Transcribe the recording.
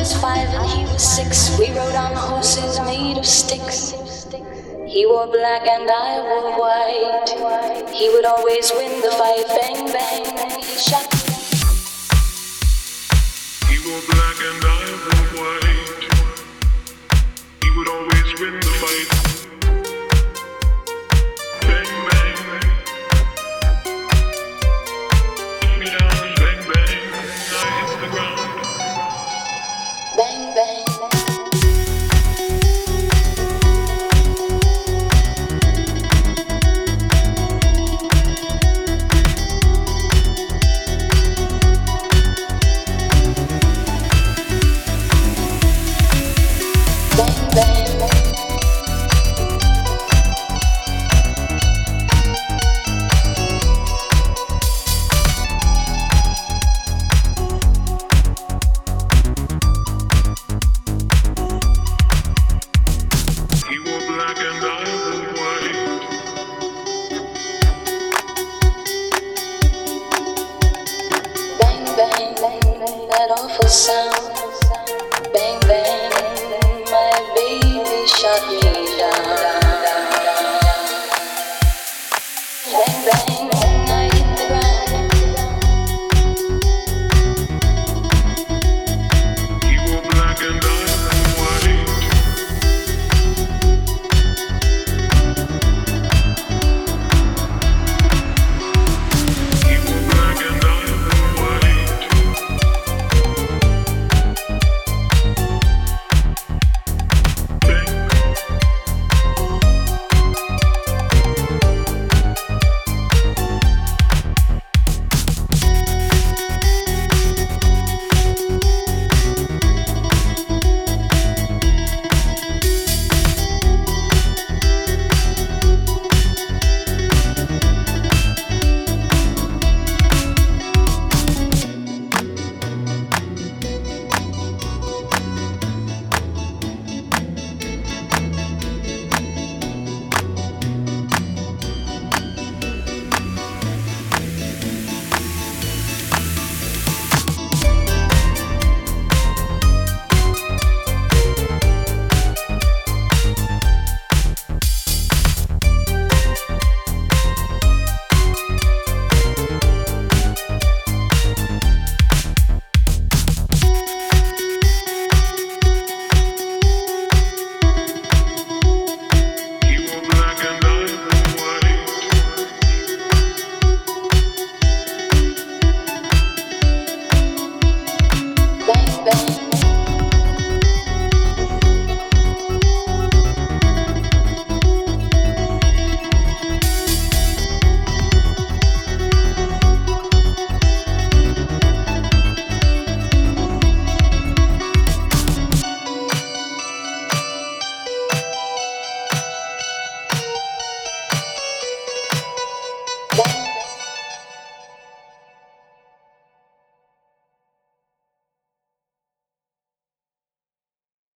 was five and he was six. We rode on horses made of sticks. He wore black and I wore white. He would always win the fight. Bang, bang, he shot. He wore black and I wore white. sound. Bang, bang, my baby shot me.